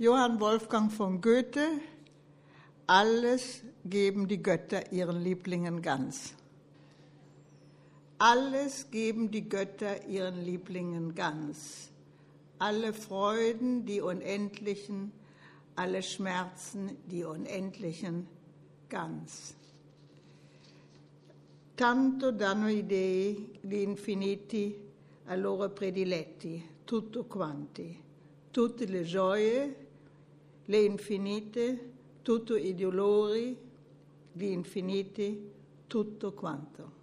Johann Wolfgang von Goethe, alles geben die Götter ihren Lieblingen ganz. Alles geben die Götter ihren Lieblingen ganz. Alle Freuden, die unendlichen, alle Schmerzen, die unendlichen, ganz. Tanto danno i dei gli infiniti a loro prediletti, tutto quanti, tutte le gioie, le infinite, tutto i dolori, gli infiniti, tutto quanto.